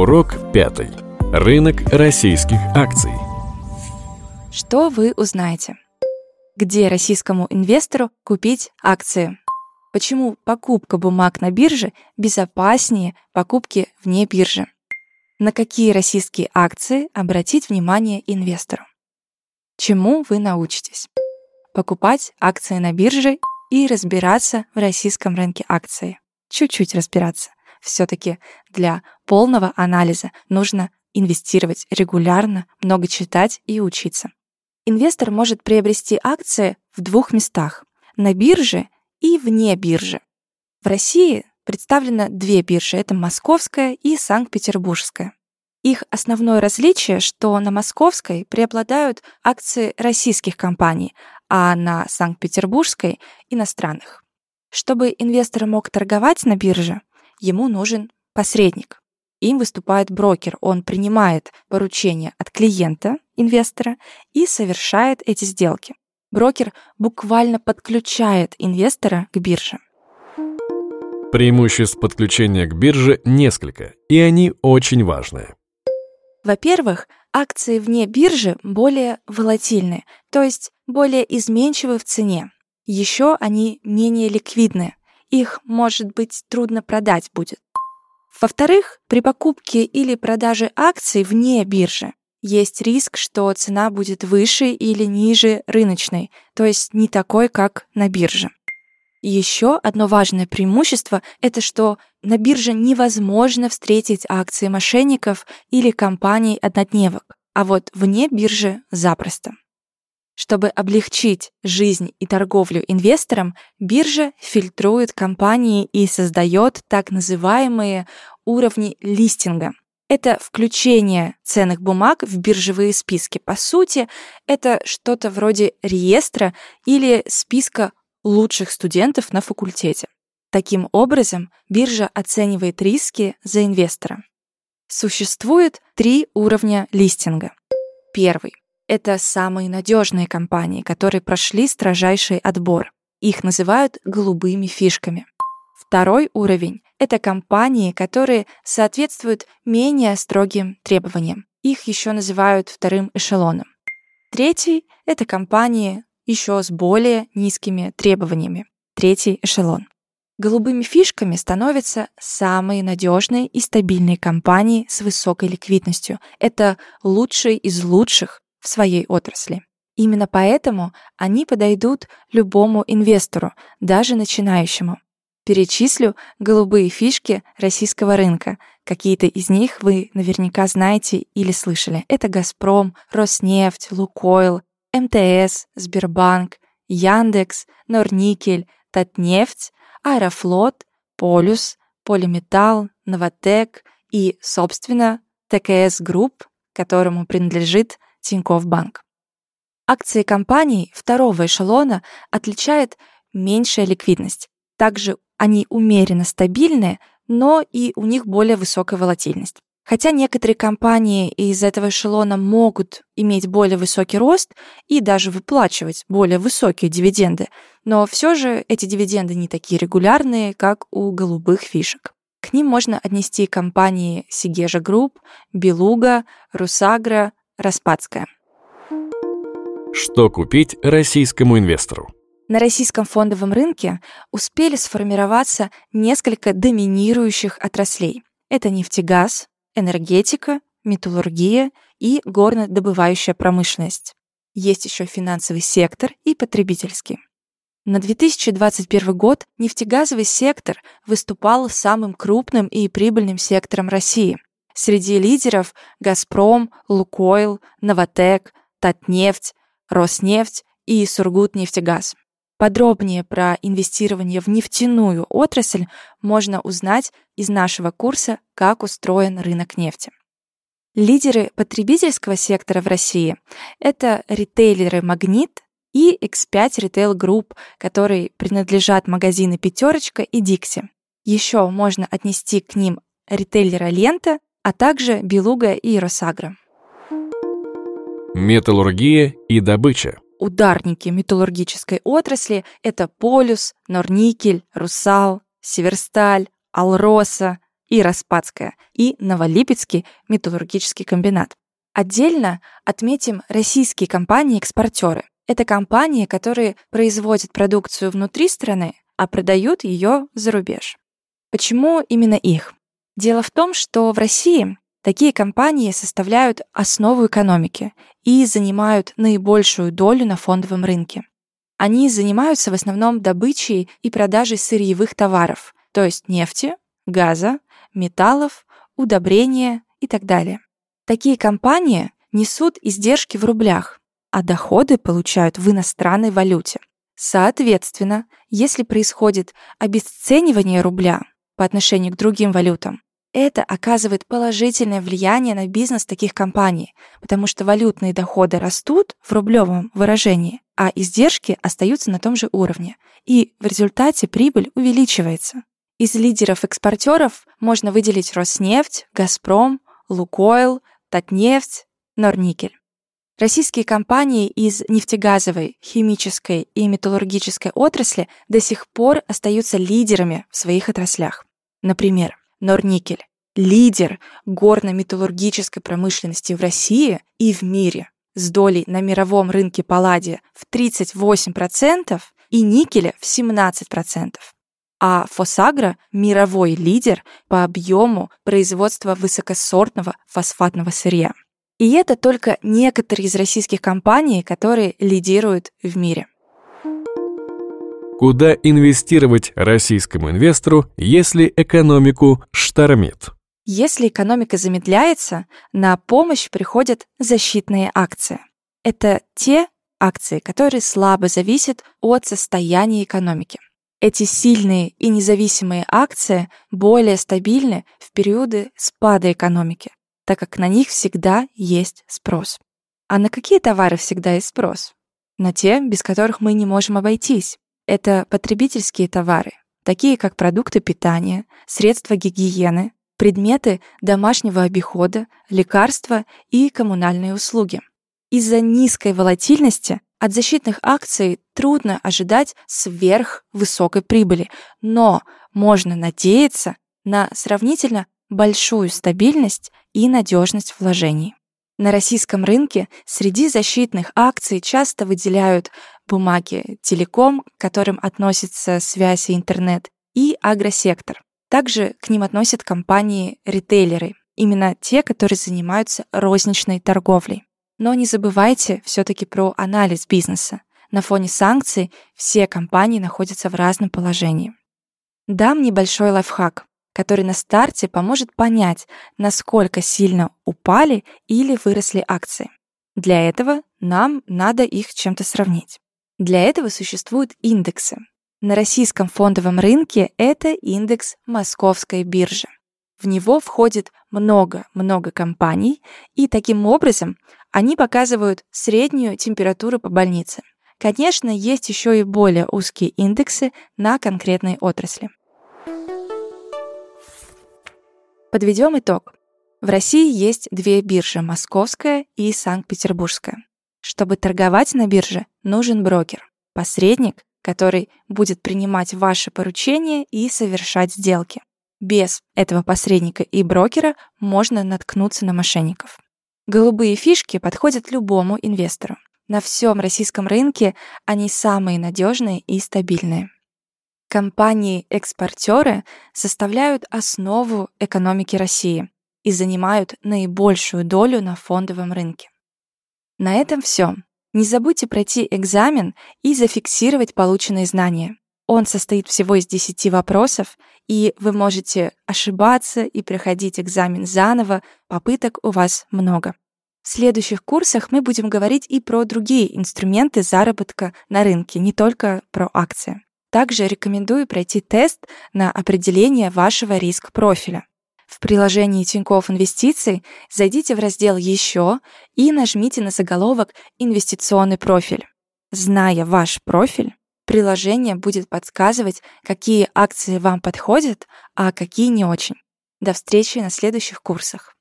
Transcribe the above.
Урок пятый. Рынок российских акций. Что вы узнаете? Где российскому инвестору купить акции? Почему покупка бумаг на бирже безопаснее покупки вне биржи? На какие российские акции обратить внимание инвестору? Чему вы научитесь? Покупать акции на бирже и разбираться в российском рынке акций. Чуть-чуть разбираться. Все-таки для полного анализа нужно инвестировать регулярно, много читать и учиться. Инвестор может приобрести акции в двух местах – на бирже и вне биржи. В России представлено две биржи – это Московская и Санкт-Петербургская. Их основное различие, что на Московской преобладают акции российских компаний, а на Санкт-Петербургской – иностранных. Чтобы инвестор мог торговать на бирже, ему нужен посредник. Им выступает брокер. Он принимает поручения от клиента, инвестора, и совершает эти сделки. Брокер буквально подключает инвестора к бирже. Преимуществ подключения к бирже несколько, и они очень важные. Во-первых, акции вне биржи более волатильны, то есть более изменчивы в цене. Еще они менее ликвидны, их, может быть, трудно продать будет. Во-вторых, при покупке или продаже акций вне биржи есть риск, что цена будет выше или ниже рыночной, то есть не такой, как на бирже. Еще одно важное преимущество – это что на бирже невозможно встретить акции мошенников или компаний-однодневок, а вот вне биржи – запросто. Чтобы облегчить жизнь и торговлю инвесторам, биржа фильтрует компании и создает так называемые уровни листинга. Это включение ценных бумаг в биржевые списки. По сути, это что-то вроде реестра или списка лучших студентов на факультете. Таким образом, биржа оценивает риски за инвестора. Существует три уровня листинга. Первый это самые надежные компании, которые прошли строжайший отбор. Их называют голубыми фишками. Второй уровень — это компании, которые соответствуют менее строгим требованиям. Их еще называют вторым эшелоном. Третий — это компании еще с более низкими требованиями. Третий эшелон. Голубыми фишками становятся самые надежные и стабильные компании с высокой ликвидностью. Это лучшие из лучших в своей отрасли. Именно поэтому они подойдут любому инвестору, даже начинающему. Перечислю голубые фишки российского рынка. Какие-то из них вы наверняка знаете или слышали. Это «Газпром», «Роснефть», «Лукойл», МТС, Сбербанк, Яндекс, Норникель, Татнефть, Аэрофлот, Полюс, Полиметалл, Новотек и, собственно, ТКС Групп, которому принадлежит Тинькофф Банк. Акции компаний второго эшелона отличает меньшая ликвидность. Также они умеренно стабильные, но и у них более высокая волатильность. Хотя некоторые компании из этого эшелона могут иметь более высокий рост и даже выплачивать более высокие дивиденды, но все же эти дивиденды не такие регулярные, как у голубых фишек. К ним можно отнести компании Сегежа Групп, Белуга, Русагро, Распадская. Что купить российскому инвестору? На российском фондовом рынке успели сформироваться несколько доминирующих отраслей. Это нефтегаз, энергетика, металлургия и горнодобывающая промышленность. Есть еще финансовый сектор и потребительский. На 2021 год нефтегазовый сектор выступал самым крупным и прибыльным сектором России – Среди лидеров «Газпром», «Лукойл», «Новотек», «Татнефть», «Роснефть» и «Сургутнефтегаз». Подробнее про инвестирование в нефтяную отрасль можно узнать из нашего курса «Как устроен рынок нефти». Лидеры потребительского сектора в России – это ритейлеры «Магнит» и X5 Retail Group, которые принадлежат магазины «Пятерочка» и «Дикси». Еще можно отнести к ним ритейлера «Лента» а также Белуга и Росагра. Металлургия и добыча. Ударники металлургической отрасли – это Полюс, Норникель, Русал, Северсталь, Алроса и Распадская, и Новолипецкий металлургический комбинат. Отдельно отметим российские компании-экспортеры. Это компании, которые производят продукцию внутри страны, а продают ее за рубеж. Почему именно их? Дело в том, что в России такие компании составляют основу экономики и занимают наибольшую долю на фондовом рынке. Они занимаются в основном добычей и продажей сырьевых товаров, то есть нефти, газа, металлов, удобрения и так далее. Такие компании несут издержки в рублях, а доходы получают в иностранной валюте. Соответственно, если происходит обесценивание рубля по отношению к другим валютам, это оказывает положительное влияние на бизнес таких компаний, потому что валютные доходы растут в рублевом выражении, а издержки остаются на том же уровне, и в результате прибыль увеличивается. Из лидеров-экспортеров можно выделить Роснефть, Газпром, Лукойл, Татнефть, Норникель. Российские компании из нефтегазовой, химической и металлургической отрасли до сих пор остаются лидерами в своих отраслях. Например, Норникель – лидер горно-металлургической промышленности в России и в мире с долей на мировом рынке палладия в 38% и никеля в 17% а Фосагро – мировой лидер по объему производства высокосортного фосфатного сырья. И это только некоторые из российских компаний, которые лидируют в мире. Куда инвестировать российскому инвестору, если экономику штормит? Если экономика замедляется, на помощь приходят защитные акции. Это те акции, которые слабо зависят от состояния экономики. Эти сильные и независимые акции более стабильны в периоды спада экономики, так как на них всегда есть спрос. А на какие товары всегда есть спрос? На те, без которых мы не можем обойтись. Это потребительские товары, такие как продукты питания, средства гигиены, предметы домашнего обихода, лекарства и коммунальные услуги. Из-за низкой волатильности от защитных акций трудно ожидать сверхвысокой прибыли, но можно надеяться на сравнительно большую стабильность и надежность вложений. На российском рынке среди защитных акций часто выделяют бумаги телеком, к которым относятся связь и интернет, и агросектор. Также к ним относят компании-ритейлеры, именно те, которые занимаются розничной торговлей. Но не забывайте все-таки про анализ бизнеса. На фоне санкций все компании находятся в разном положении. Дам небольшой лайфхак, который на старте поможет понять, насколько сильно упали или выросли акции. Для этого нам надо их чем-то сравнить. Для этого существуют индексы. На российском фондовом рынке это индекс Московской биржи. В него входит много-много компаний, и таким образом они показывают среднюю температуру по больнице. Конечно, есть еще и более узкие индексы на конкретной отрасли. Подведем итог. В России есть две биржи – Московская и Санкт-Петербургская. Чтобы торговать на бирже, нужен брокер, посредник, который будет принимать ваши поручения и совершать сделки. Без этого посредника и брокера можно наткнуться на мошенников. Голубые фишки подходят любому инвестору. На всем российском рынке они самые надежные и стабильные. Компании-экспортеры составляют основу экономики России и занимают наибольшую долю на фондовом рынке. На этом все. Не забудьте пройти экзамен и зафиксировать полученные знания. Он состоит всего из 10 вопросов, и вы можете ошибаться и проходить экзамен заново, попыток у вас много. В следующих курсах мы будем говорить и про другие инструменты заработка на рынке, не только про акции. Также рекомендую пройти тест на определение вашего риск-профиля. В приложении Тинькофф Инвестиции зайдите в раздел «Еще» и нажмите на заголовок «Инвестиционный профиль». Зная ваш профиль, Приложение будет подсказывать, какие акции вам подходят, а какие не очень. До встречи на следующих курсах.